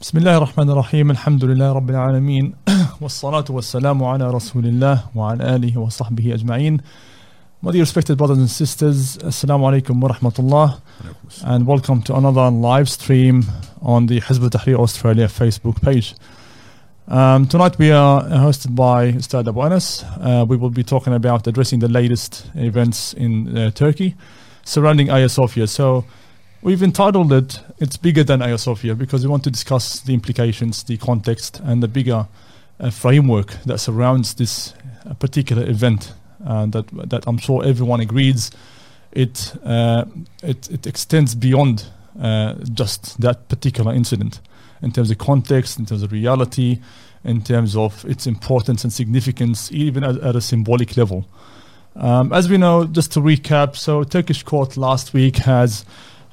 بسم الله الرحمن الرحيم الحمد لله رب العالمين والصلاة والسلام على رسول الله وعلى آله وصحبه أجمعين My dear respected brothers and sisters, Assalamu alaikum wa rahmatullah and welcome to another live stream on the Hizb Tahrir Australia Facebook page. Um, tonight we are hosted by Ustad Abu Anas. Uh, we will be talking about addressing the latest events in uh, Turkey surrounding Hagia Sophia. So we've entitled it "It's Bigger Than Sophia" because we want to discuss the implications, the context, and the bigger uh, framework that surrounds this uh, particular event. Uh, that that I'm sure everyone agrees it uh, it, it extends beyond uh, just that particular incident in terms of context, in terms of reality, in terms of its importance and significance, even at, at a symbolic level. Um, as we know, just to recap, so Turkish court last week has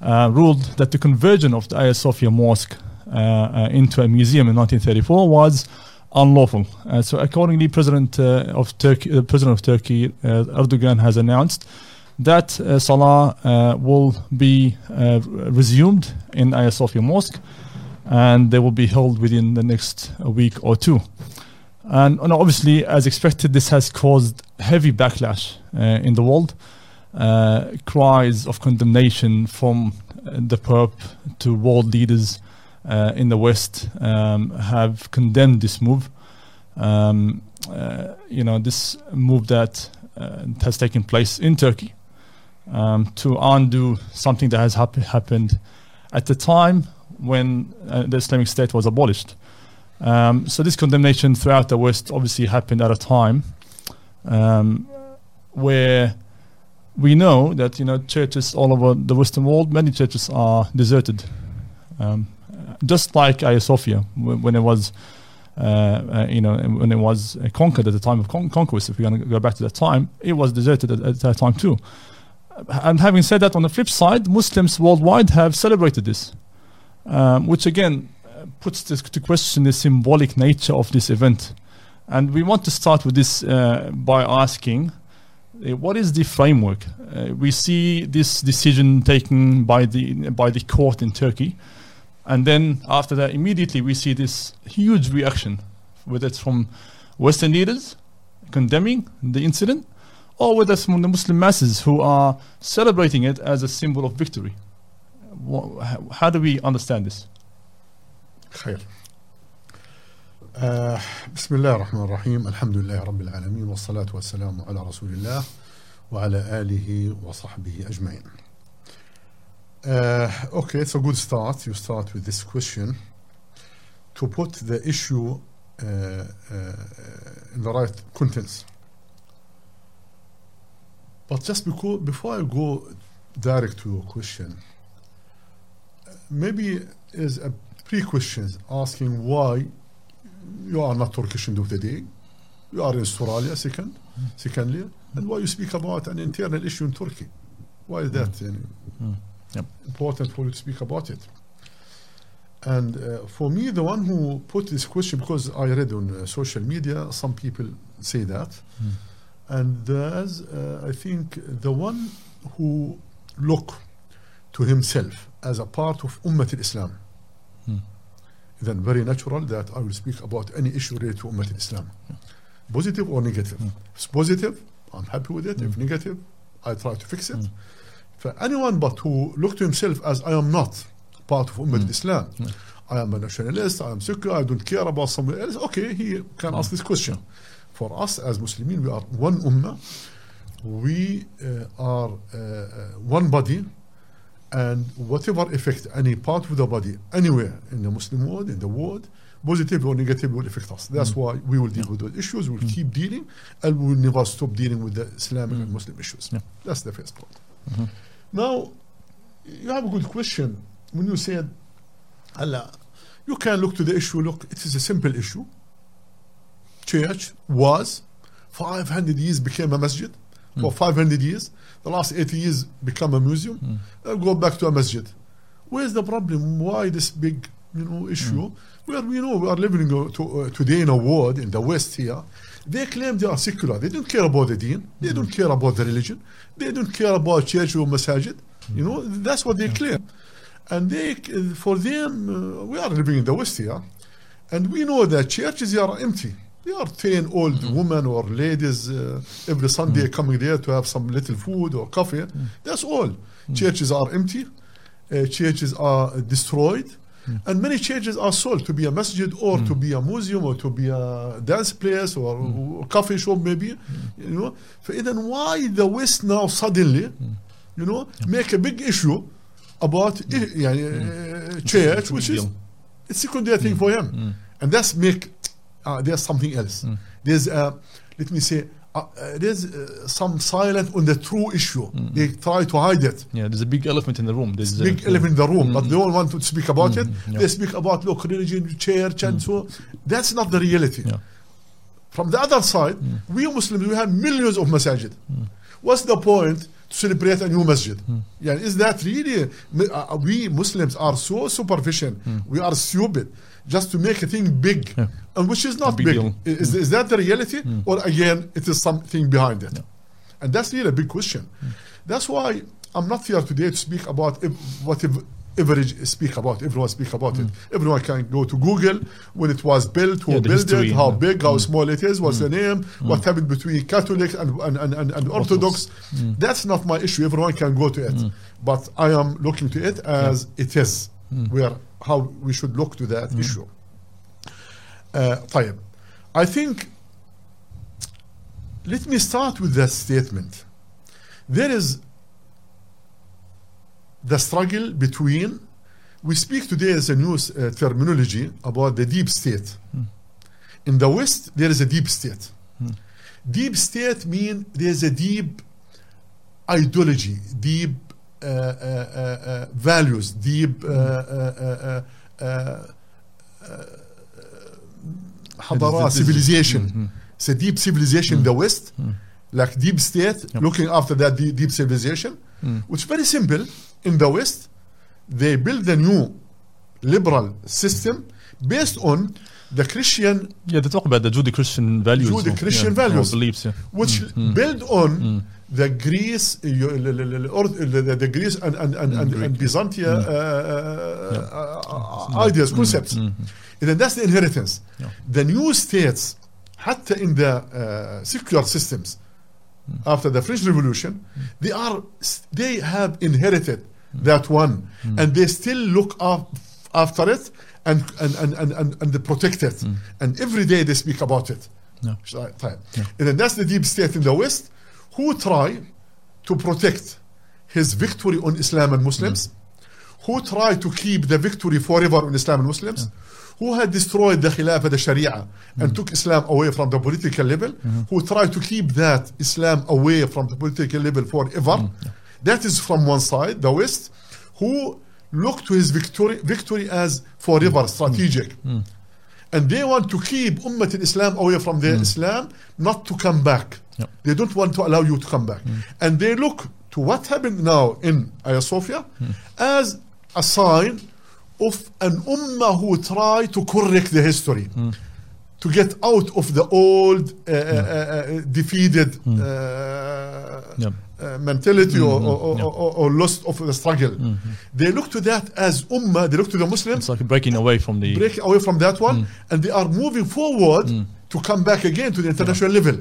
uh, ruled that the conversion of the Hagia Sophia Mosque uh, uh, into a museum in 1934 was unlawful. Uh, so, accordingly, President of Turkey, President of Turkey Erdogan has announced that Salah will be resumed in Hagia Sophia Mosque, and they will be held within the next week or two. And, and obviously, as expected, this has caused heavy backlash in the world. Uh, cries of condemnation from the Pope to world leaders uh, in the West um, have condemned this move. Um, uh, you know, this move that uh, has taken place in Turkey um, to undo something that has hap- happened at the time when uh, the Islamic State was abolished. Um, so this condemnation throughout the West obviously happened at a time um, where we know that you know churches all over the Western world, many churches are deserted, um, just like Hagia Sophia when, it was, uh, uh, you know, when it was conquered at the time of con- conquest. If we're going to go back to that time, it was deserted at, at, that time too. And having said that, on the flip side, Muslims worldwide have celebrated this, um, which again puts this to question the symbolic nature of this event. And we want to start with this uh, by asking uh, uh, what is the framework? Uh, we see this decision taken by the by the court in Turkey, and then after that, immediately we see this huge reaction, whether it's from Western leaders condemning the incident, or whether it's from the Muslim masses who are celebrating it as a symbol of victory. How do we understand this? آه بسم الله الرحمن الرحيم الحمد لله رب العالمين والصلاة والسلام على رسول الله وعلى آله وصحبه أجمعين uh, Okay, it's a good start. You start with this question to put the issue uh, uh, in the right contents. But just because, before I go direct to your question, maybe is a pre-question asking why you are not Turkish end of the day. You are in Australia, second, secondly, and why you speak about an internal issue in Turkey. Why is that Mm. Yep. important for you to speak about it? And uh, for me, the one who put this question, because I read on uh, social media, some people say that, and as uh, I think the one who look to himself as a part of Ummah al-Islam, then very natural that I will speak about any issue related to Ummah al-Islam, positive or negative. If it's positive, I'm happy with it. If negative, I try to fix it. For anyone but who look to himself as I am not part of Ummah al-Islam, I am a nationalist, I am secular, I don't care about somebody else, okay, he can ask this question. For us as Muslims, we are one Ummah, we uh, are uh, uh, one body, and whatever effect any part of the body anywhere in the Muslim world, in the world, positive or negative will affect us. That's mm. why we will deal with those issues, we'll mm. keep dealing, and we will never stop dealing with the Islamic and mm. Muslim issues. Yeah. That's the first point. Mm-hmm. Now, you have a good question when you said, Allah, you can look to the issue, look, it is a simple issue. Church was 500 years became a masjid. For 500 years, the last 80 years become a museum. Uh, go back to a masjid. Where's the problem? Why this big, you know, issue? Well, we know we are living in to, uh, today in a world in the West here. They claim they are secular. They don't care about the deen. They don't care about the religion. They don't care about church or masajid. You know, that's what they claim. And they, for them, uh, we are living in the West here, and we know that churches are empty. They are thin old mm. women or ladies uh, every Sunday mm. coming there to have some little food or coffee. Mm. That's all. Churches are empty, uh, churches are destroyed, and many churches are sold to be a masjid or to be a museum or to be a dance place or a coffee shop maybe. You know, then why the West now suddenly, you know, make a big issue about yeah. I- yeah. Uh, church, which is it's secondary thing for him, and that's make uh, there's something else. There's uh, let me say uh, uh, there's uh, some silent on the true issue. They try to hide it. Yeah, there's a big elephant in the room. There's uh, Big elephant in the room, but they don't want to speak about it. yeah. They speak about look religion, church, and so. That's not the reality. Yeah. From the other side, we Muslims we have millions of masajid. What's the point to celebrate a new masjid? Yeah, is that really? uh, We Muslims are so superficial. We are stupid just to make a thing big, Yeah. and which is not big big. Is, is that the reality, hmm. or again, it is something behind it? And that's really a big question. Hmm. That's why I'm not here today to speak about what ev- average speak about. Everyone speak about it. Hmm. Everyone can go to Google when it was built, who Yeah, built history, it, how yeah. big, how small it is, what's the name, what happened between Catholics and, and, and, and, and Orthodox. That's not my issue. Everyone can go to it. But I am looking to it as it is, where how we should look to that issue. Uh, طيب. I think let me start with that statement. There is the struggle between, we speak today as a new uh, terminology about the deep state. In the West, there is a deep state. Deep state means there's a deep ideology, deep uh, uh, uh, uh, uh, uh, uh, values, deep حضارات civilization. It's mm-hmm. a deep civilization in the mm-hmm. West, mm-hmm. like deep state looking after that deep civilization, mm. which is very simple. In the West, they build a new liberal system based on the Christian. Yeah, they talk about the Judeo-Christian values. Judeo-Christian yeah, values. Beliefs, yeah. Which mm, build on mm the Greece, uh, you- l- l- l- or the, the, the Greece and and and, and, and Byzantium uh, uh, uh, ideas, concepts. And then that's the inheritance. Yeah. The new states, حتى in the uh, secular systems, after the French Revolution, they are they have inherited that one, and they still look up after it and and and and, and, and they protect it, and every day they speak about it. Yeah. طيب. And then that's the deep state in the West who try to protect his victory on Islam and Muslims, mm-hmm. who try to keep the victory forever on Islam and Muslims, mm-hmm. who had destroyed the Khilafah, the Sharia, and mm-hmm. took Islam away from the political level, who tried to keep that Islam away from the political level forever. That is from one side, the West, who look to his victory, victory as forever, strategic. And they want to keep Ummah al-Islam away from their hmm. Islam, not to come back. Yep. They don't want to allow you to come back. Hmm. And they look to what happened now in Hagia Sophia hmm. as a sign of an Ummah who try to correct the history. To get out of the old, uh, uh, uh, defeated uh, Yeah. uh, mentality or, or, yeah. or, or lost of the struggle. They look to that as Ummah, they look to the Muslims It's like breaking away from the. break away from that one and they are moving forward to come back again to the international level.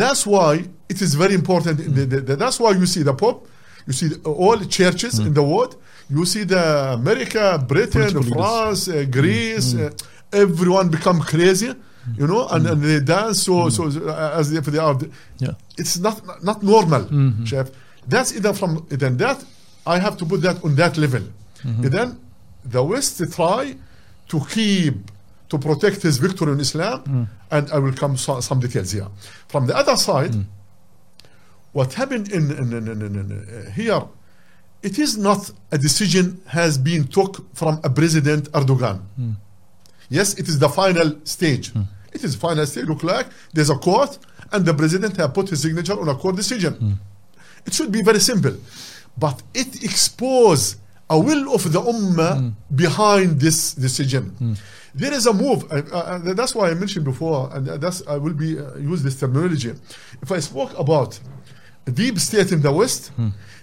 That's why it is very important. in the- the- the- that's why you see the Pope, you see the- all the churches in the world, you see the America, Britain, Political. France, uh, Greece, uh, everyone become crazy, you know, and, and they dance so, mm. so uh, as if they are. Yeah. It's not not normal, mm-hmm. chef. That's either from then that I have to put that on that level. Mm-hmm. Then the West try to keep to protect his victory in Islam, mm. and I will come so, some details here. From the other side, mm. what happened in, in, in, in, in, in, uh, here, it is not a decision has been took from a President Erdogan. Yes, it is the final stage. Hmm. It is final stage. Look like there's a court, and the president have put his signature on a court decision. Hmm. It should be very simple, but it expose a will of the ummah hmm. behind this decision. There is a move. Uh, uh, uh, that's why I mentioned before, and that's I will be uh, use this terminology. If I spoke about a deep state in the West,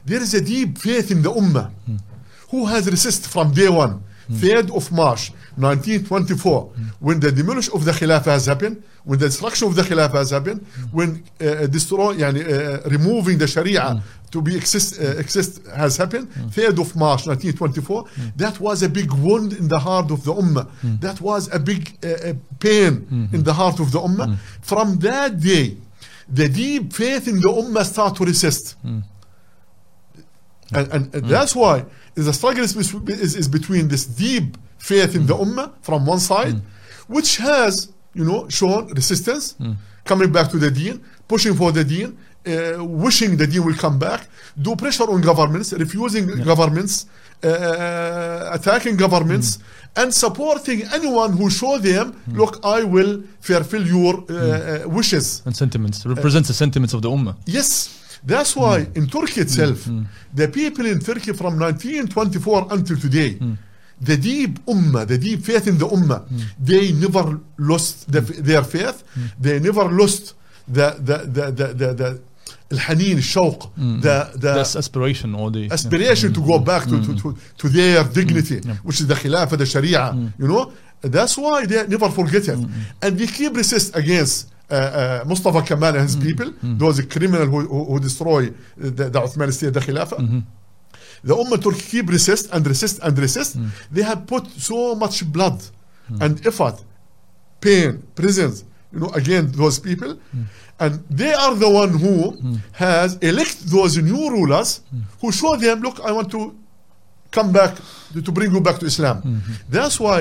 there is a deep faith in the ummah, who has resisted from day one, 3rd of March 1924, when the demolition of the Khilafah has happened, when the destruction of the Khilafah has happened, when uh, uh yani, uh, uh, removing the Sharia to be exist, uh, exist has happened, 3rd of March 1924, that was a big wound in the heart of the Ummah. That was a big uh, uh, pain in the heart of the Ummah. From that day, the deep faith in the Ummah started to resist. And, and, and that's why the struggle is, is, is between this deep faith in the Ummah from one side, which has, you know, shown resistance, coming back to the deen, pushing for the deen, uh, wishing the deen will come back, do pressure on governments, refusing governments, uh, attacking governments, and supporting anyone who show them, look, I will fulfill your uh, uh, wishes. And sentiments represents the sentiments of the ummah. Yes, that's why in Turkey itself, the people in Turkey from 1924 until today, the deep ummah, the deep faith in the ummah, they never lost the, their faith. They never lost the the the the the, the الحنين الشوق the the That's aspiration or the aspiration to go back to, to, to, to their dignity, which is the Khilafah, the Sharia. You know, that's why they never forget it. And they keep resist against uh, uh, Mustafa Kemal and his people, those criminals who, who, who destroy the, the Ottoman state, the Khilafah. The Ummah Turkey keep resist and resist and resist. They have put so much blood and effort, pain, prisons, you know, against those people. And they are the one who has elect those new rulers who show them, look, I want to come back, to, to bring you back to Islam. That's why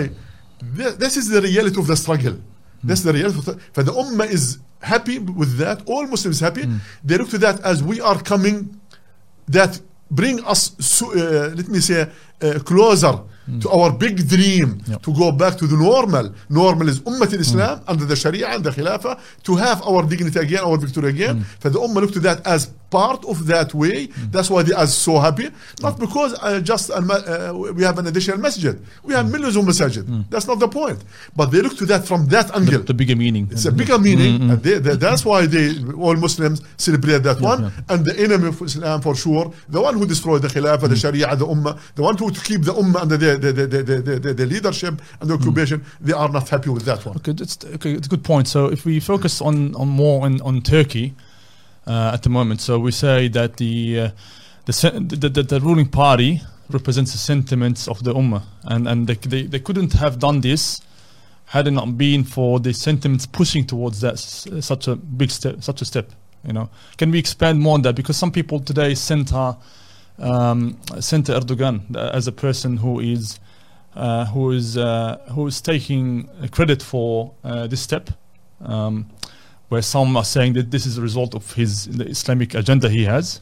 th- this is the reality of the struggle. That's the reality. Of the, for the Ummah is happy with that. All Muslims happy. They look to that as we are coming, that bring us, so, uh, let me say, uh, closer to our big dream Yep. to go back to the normal. Normal is Ummah al-Islam under the Sharia and the Khilafah to have our dignity again, our victory again. For the Ummah look to that as part of that way. Hmm. That's why they are so happy. Not hmm. because uh, just uh, uh, we have an additional masjid. We have hmm. millions of masajid. That's not the point. But they look to that from that angle. the bigger meaning. It's a bigger meaning, and they, they- that's why they all Muslims celebrate that one. And the enemy of Islam, for sure, the one who destroyed the Khilafah, the Sharia, the Ummah, the one who to keep the Ummah under the the, the, the, the, the, the leadership and the occupation, they are not happy with that one. Okay, that's okay. It's a good point. So if we focus on on more on, on Turkey uh, at the moment, so we say that the uh, the, the, the the ruling party represents the sentiments of the ummah, and and they, they they couldn't have done this had it not been for the sentiments pushing towards that such a big step, such a step. You know, can we expand more on that? Because some people today center um, center Erdogan uh, as a person who is uh, who is uh, who is taking credit for uh, this step, um, where some are saying that this is a result of his the Islamic agenda he has,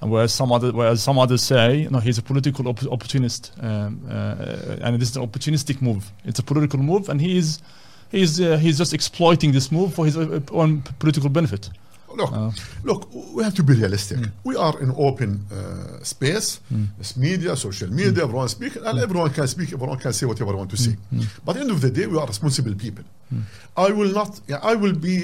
and whereas some other whereas some others say no, he's a political op- opportunist, um, uh, and this is an opportunistic move. It's a political move, and he is he's uh, he's just exploiting this move for his uh, own political benefit. Look, Uh, look, we have to be realistic. We are in open uh, space. It's media, social media, everyone speak, and everyone can speak, everyone can say whatever they want to say. But at the end of the day, we are responsible people. I will not, yeah, I will be,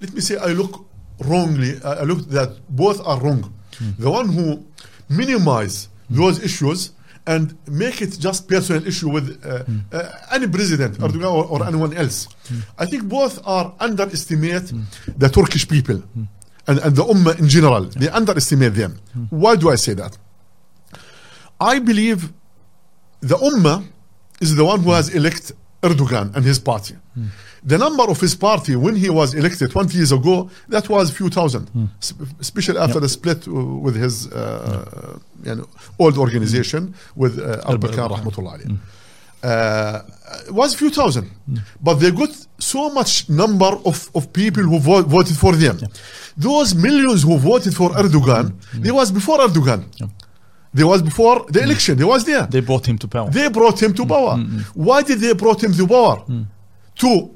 let me say, I look wrongly, I look that both are wrong. Hmm. The one who minimize those issues and make it just personal issue with uh, hmm. uh, any president, Erdogan hmm. or, or anyone else. I think both are underestimate the Turkish people and, and the Ummah in general. They underestimate them. Why do I say that? I believe the Ummah is the one who has elected Erdogan and his party. The number of his party when he was elected 20 years ago, that was few thousand, s- especially after the split uh, with his uh, you know, old organization with uh, Erbakan. rahmatullah alayh. Uh, was few thousand, but they got so much number of, of people who vo- voted for them. Those millions who voted for Erdogan, they was before Erdogan. They was before the election. They was there. They brought him to power. They brought him to mm, power. Mm, mm, why did they brought him to power? To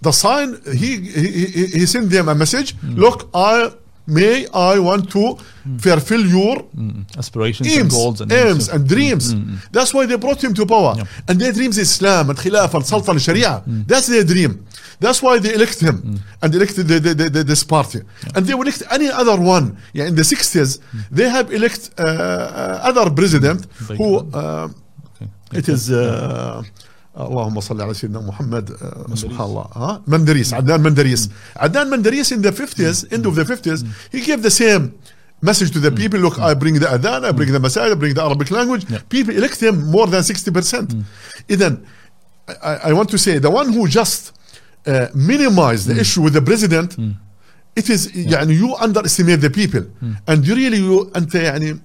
the sign, he, he, he- he sent them a message. Look, I may I want to fulfill your Mm. Aspirations and goals and aims and Mm, dreams. That's why they brought him to power. Yeah. And their dreams is Islam and Khilafah and Sultan Sharia. That's their dream. That's why they elect him and elected the, the, the, the- this party. And they will elect any other one. Yeah, in the 60s, they have elect uh, uh, other president Like who that. uh, Okay. it is uh, اللهم صل على سيدنا محمد uh, سبحان الله ها مندريس عدنان مندريس عدنان مندريس in the 50s end of the 50s he gave the same message to the people look I bring the adhan I bring the masajid I bring the Arabic language Yeah. people elect him more than 60% إذن I, I want to say the one who just uh, minimize the issue with the president it is يعني you underestimate the people and you really you أنت يعني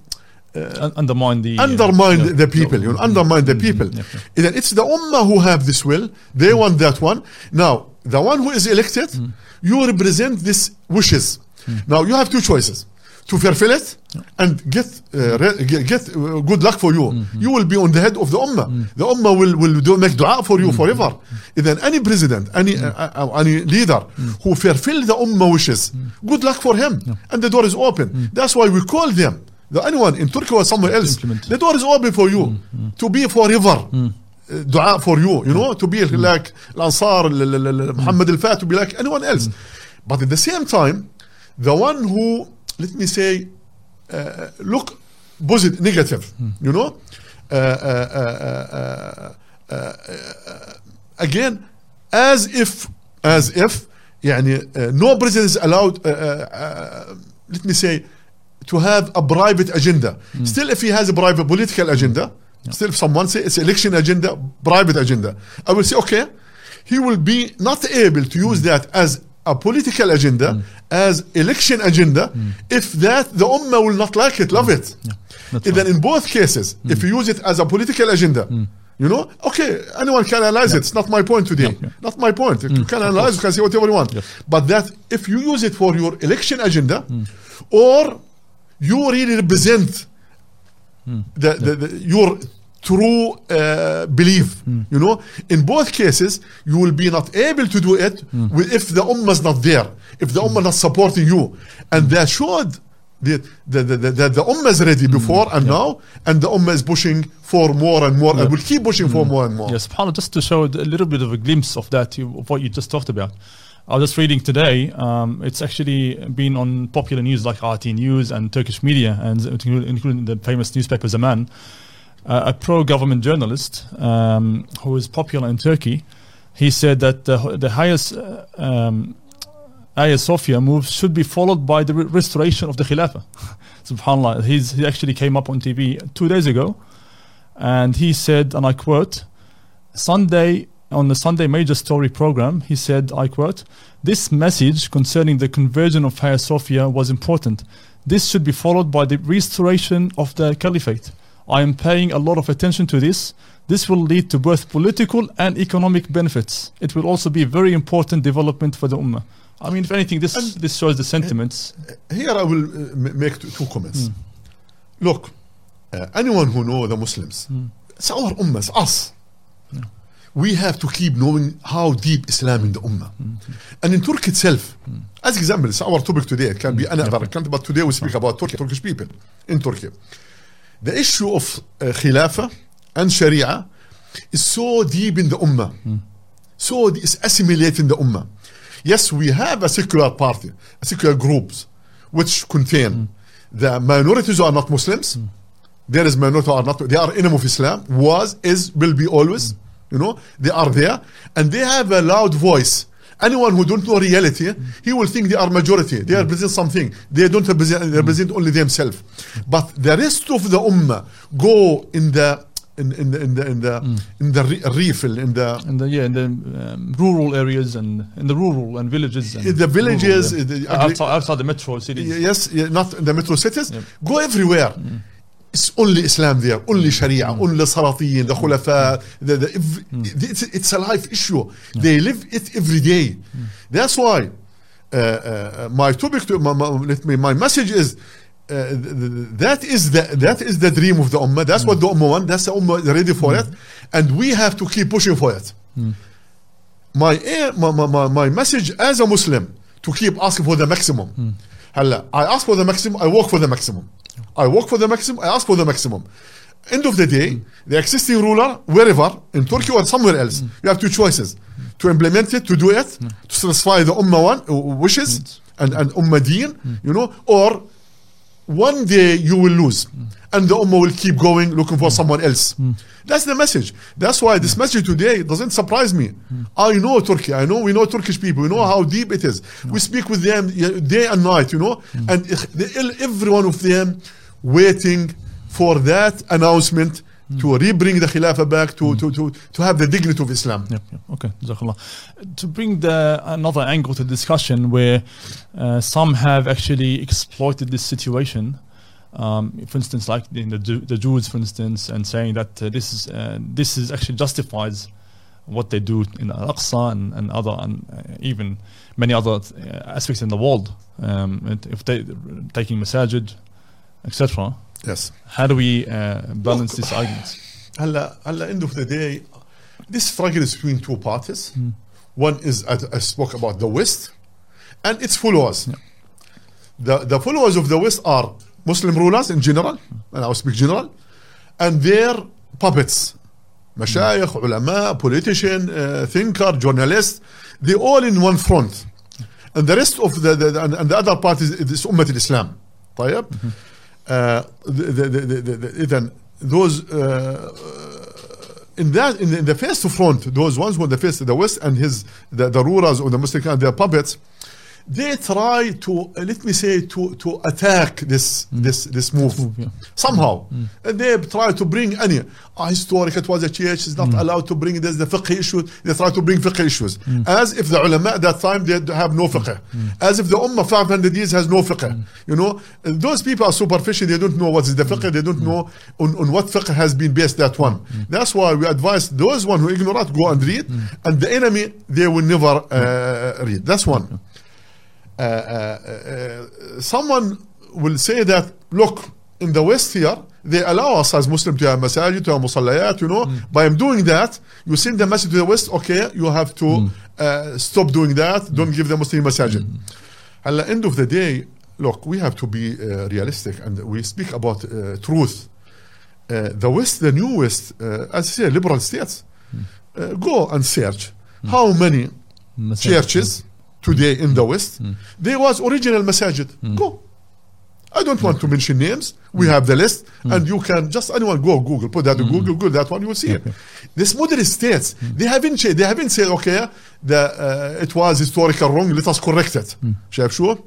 Un- undermine the uh, undermine yeah. the people, you know, undermine the people. yeah, yeah. Then it's the ummah who have this will. They want that one. Now, the one who is elected, you represent this wishes. Now you have two choices: To fulfill it and get uh, get, uh, good luck for you. You will be on the head of the ummah. The ummah will will do make dua for you forever. Then any president, any uh, uh, any leader who fulfill the ummah wishes, good luck for him. And the door is open. That's why we call them. The anyone in Turkey or somewhere else, implement. the door is open for you to be forever. Uh, Dua for you, you know, to be like Al-Ansar, Al- Al- Al- Muhammad al-Fat, to be like anyone else. But at the same time, the one who, let me say, uh, look positive, negative, you know, uh, uh, uh, uh, uh, uh, again, as if, as if, يعني, uh, no president is allowed, uh, uh, uh, let me say, to have a private agenda. Still, if he has a private political agenda, still if someone say it's election agenda, private agenda, I will say, okay, he will be not able to use that as a political agenda, mm. as election agenda, mm. if that the ummah will not like it, love mm. it. That's And then in both cases, if you use it as a political agenda, you know, okay, anyone can analyze it. It's not my point today. Yeah, yeah. Not my point. You can analyze, you can say whatever you want. Yes. But that if you use it for your election agenda, or you really represent the, the, the, your true uh, belief, you know, in both cases, you will be not able to do it with, if the ummah is not there, if the ummah is not supporting you. And that showed that the, the, the, the, the ummah is ready before and now, and the ummah is pushing for more and more, and will keep pushing for more and more. Yes, subhanAllah, just to show a little bit of a glimpse of that, of what you just talked about. I was just reading today, um, it's actually been on popular news like RT News and Turkish media, and including including the famous newspaper Zaman. Uh, a pro government journalist um, who is popular in Turkey, he said that the, the highest uh, um, Hagia Sophia move should be followed by the re- restoration of the Khilafah. Subhanallah, he's, he actually came up on TV two days ago and he said, and I quote, Sunday, on the Sunday Major Story program, he said, I quote, This message concerning the conversion of Hagia Sophia was important. This should be followed by the restoration of the caliphate. I am paying a lot of attention to this. This will lead to both political and economic benefits. It will also be a very important development for the Ummah. I mean, if anything, this, And- this shows the sentiments. Here I will uh, make two, two comments. Hmm. Look, uh, anyone who know the Muslims, hmm. it's our ummah, it's us. Hmm. We have to keep knowing how deep Islam in the ummah. And in Turkey itself, as example, it's our topic today. It can be another country, but today we speak about Turkey, Turkish people in Turkey. The issue of uh, Khilafah and Sharia is so deep in the ummah. So it's assimilating the ummah. Yes, we have a secular party, a secular groups, which contain the minorities who are not Muslims. There is minority who are not. They are enemy of Islam. Was, is, will be always. You know, they are there, and they have a loud voice. Anyone who don't know reality, he will think they are majority. They are represent something. They don't represent, they represent only themselves. But the rest of the ummah go in the in, in the in the in the in the re- reef in the And the, yeah, in the um, rural areas and in the rural and villages. And In the villages, rural, in the- outside, outside the metro cities. yes, yeah, not in the metro cities. Yep. Go everywhere. It's Islam there, only Sharia, only Salatin, the Khulafa. The, the, ev- it's, a life issue. They live it every day. That's why uh, uh, my topic, to, my, my, let me, my message is. Uh, th- th- that is the that is the dream of the ummah. That's what the ummah want. That's the ummah ready for it, and we have to keep pushing for it. My, aim, my, my, my, my message as a Muslim to keep asking for the maximum. هلا I ask for the maximum I work for the maximum I work for the maximum I ask for the maximum. End of the day the existing ruler wherever in Turkey or somewhere else you have two choices. To implement it to do it to satisfy the ummah one uh, wishes and and ummah deen you know or one day you will lose and the ummah will keep going looking for someone else. That's the message. That's why this message today doesn't surprise me. I know turkey. I know we know turkish people. We know how deep it is. We speak with them day and night you know and every one of them waiting for that announcement to re-bring the khilafah back to, to, to, to have the dignity of islam Yep, yep. Okay, Jazakallah. To bring the another angle to the discussion where uh, some have actually exploited this situation, um, for instance, like in the, the Jews, for instance, and saying that uh, this is uh, this is actually justifies what they do in Al-Aqsa and, and other and uh, even many other uh, aspects in the world. Um, if they taking masajid, etc. yes How do we uh, balance Look, these arguments? هلا هلا end of the day this struggle is between two parties one is I, I spoke about the west and its followers the the followers of the west are muslim rulers in general and i will speak general and their puppets مشايخ علماء politician uh, thinker journalist they all in one front and the rest of the, the, the and, and the other part is, is ummah al-islam طيب uh, the, then those uh, uh, in that in the, in the first front, those ones were the first, the West and his the, the rulers or the Muslim and their puppets, they try to uh, let me say to to attack this mm. this this move. Move, yeah. somehow. Mm. Mm. And they try to bring any uh, historic it was a church is not allowed to bring this the fiqh issue they try to bring fiqh issues. As if the ulama at that time they have no fiqh. As if the ummah 500 years has no fiqh. You know? And those people are superficial. They don't know what is the fiqh. They don't know on, on what fiqh has been based that one. That's why we advise those one who ignore it go and read. And the enemy they will never uh, read. That's one someone will say that look in the west here they allow us as muslim to have masajid to have musallayat you know. By doing that you send the message to the west okay you have to uh, stop doing that. Don't give the muslim masajid. At the end of the day look we have to be uh, realistic and we speak about uh, truth. Uh, the west the new west uh, as I say liberal states uh, go and search. How many churches today in the West, there was original masajid. Go. I don't want to mention names. We have the list, and you can just anyone go Google, put that in Google, Google that one, you will see it. This modern states, they haven't cha- they haven't said okay, the uh, it was historical wrong. Let us correct it. شايف شو؟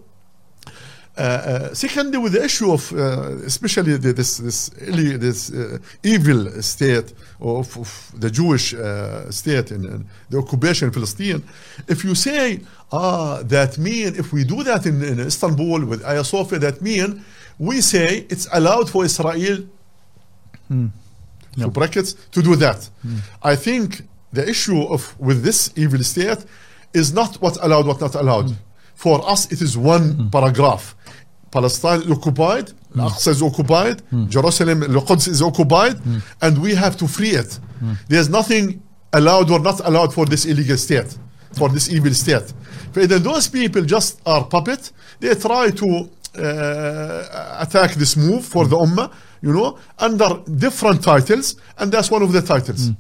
Uh, uh, secondly, with the issue of uh, especially the, this this this uh, evil state of, of the Jewish uh, state and, in the occupation of Palestine, if you say ah that mean if we do that in, in Istanbul with Hagia Sophia, that mean we say it's allowed for Israel Yeah. to brackets to do that. I think the issue of with this evil state is not what allowed, what not allowed. For us, it is one mm. paragraph. Palestine is occupied, mm. Al-Aqsa is occupied, mm. Jerusalem, Al-Quds is occupied, and we have to free it. There's nothing allowed or not allowed for this illegal state, for this evil state. But then those people just are puppet. They try to uh, attack this move for the Ummah, you know, under different titles, and that's one of the titles. Mm.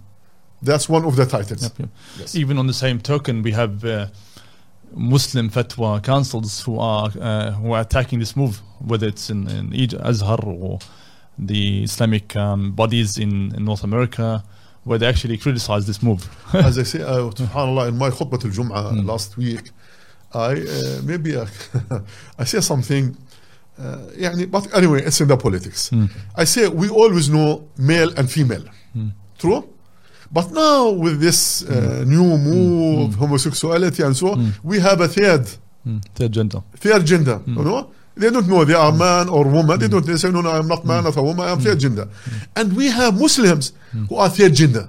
That's one of the titles. Yep, yep. Yes. Even on the same token, we have uh, Muslim fatwa councils who uh, are uh, who are attacking this move, whether it's in, in Azhar or the Islamic um, bodies in, in, North America, where they actually criticize this move. As I say, uh, subhanallah, in my khutbah al Jum'ah mm. last week, I uh, maybe I, I say something. Uh, but anyway, it's in the politics. Mm. I say we always know male and female. Mm. True? But now with this uh, mm. new mm. move, mm. homosexuality and so on, we have a third, Mm, Third gender. third gender. You know? They don't know they are man or woman. They don't they say, no, no, I'm not man, not a woman, I'm third gender. And we have Muslims who are third gender.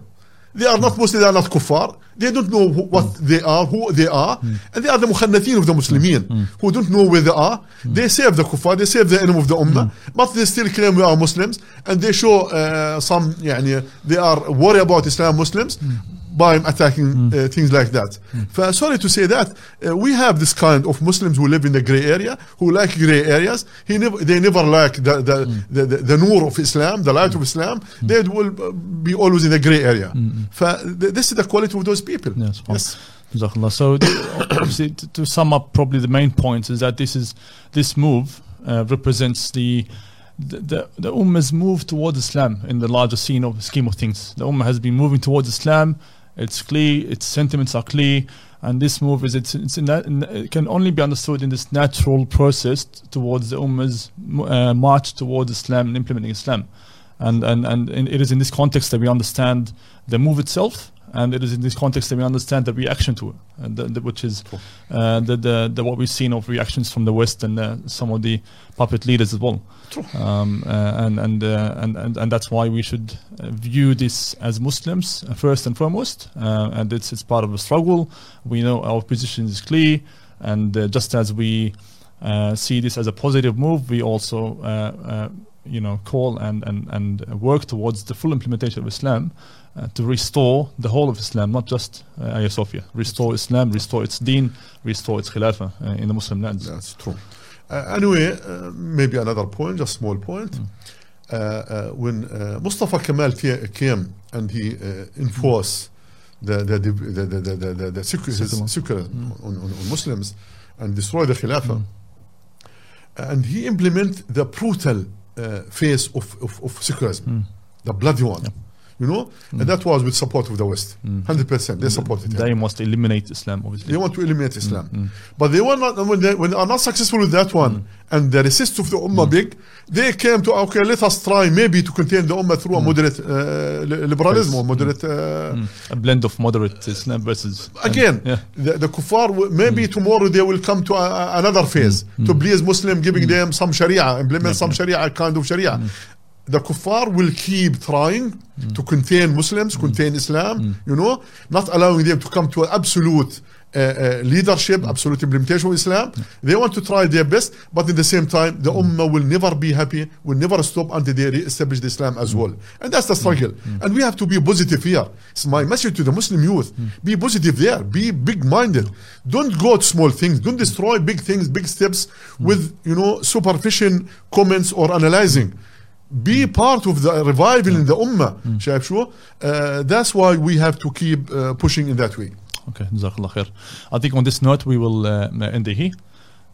They are not Muslims, they are not kuffar. They don't know who, what they are, who they are. And they are the mukhannatin of the Muslimin who don't know where they are. They save the kuffar, they save the enemy of the ummah, but they still claim we are Muslims. And they show uh, some, يعني, they are worried about Islam Muslims. by attacking uh, things like that. ف- sorry to say that uh, we have this kind of Muslims who live in the gray area, who like gray areas. He never, they never like the the, the, the the nur of Islam, the light of Islam. They will uh, be always in the gray area. ف- th- this is the quality of those people. Yes, Yes. So, obviously, to, to sum up, probably the main point is that this is this move uh, represents the the, the, the Ummah's move towards Islam in the larger scene of scheme of things. The Ummah has been moving towards Islam. It's clear, its sentiments are clear, and this move is it's, it's in that, in, it can only be understood in this natural process towards the Ummah's uh, march towards Islam and implementing Islam. And, and, and in- it is in this context that we understand the move itself, and it is in this context that we understand the reaction to it, and the, the, which is uh, the, the, what we've seen of reactions from the West and uh, some of the puppet leaders as well. Um, uh, and, and, uh, and, and, and that's why we should uh, view this as Muslims uh, first and foremost. Uh, and it's, it's part of a struggle. We know our position is clear. And uh, just as we uh, see this as a positive move, we also uh, uh, you know, call and, and, and work towards the full implementation of Islam uh, to restore the whole of Islam, not just uh, Hagia Sophia. Restore Islam, restore its deen, restore its khilafah uh, in the Muslim lands. That's true. Uh, anyway, uh, maybe another point, just small point. Uh, uh, when uh, Mustafa Kemal came and he uh, enforced the the the the the, the, the, the Secular. secularism on, on, on Muslims and destroy the Khilafah, and he implement the brutal uh, face of, of, of secularism, the bloody one. You know, and mm. that was with support of the West, mm. hundred percent. They supported him. They must eliminate Islam, obviously. They want to eliminate Islam. Mm, but they were not, when they, when they are not successful with that one and the resist of the Ummah big, they came to, okay, let us try maybe to contain the Ummah through a moderate uh, li- liberalism or moderate. Uh, a blend of moderate Islam versus. Um, Again, yeah. the, the kuffar, maybe tomorrow they will come to a, a- another phase to please Muslim, giving them some Sharia, implement some Sharia kind of Sharia. The kuffar will keep trying to mm. contain Muslims, contain mm. Islam, mm. you know, not allowing them to come to an absolute uh, uh, leadership, absolute implementation of Islam. They want to try their best, but at the same time, the Ummah will never be happy, will never stop until they re-establish the Islam as well. And that's the struggle. And we have to be positive here. It's my message to the Muslim youth. Be positive there. Be big-minded. Don't go to small things. Don't destroy big things, big steps with, you know, superficial comments or analyzing Be part of the revival in the Ummah. شايف شو? Uh, that's why we have to keep uh, pushing in that way. Okay, Jazakallah khair. I think on this note, we will uh, end it here.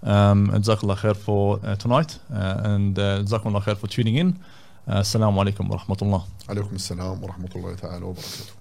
Um, and Jazakallah khair for uh, tonight. Uh, and uh, Jazakallah khair for tuning in. Uh, Assalamu alaikum wa rahmatullah. عليكم السلام ورحمة الله تعالى وبركاته.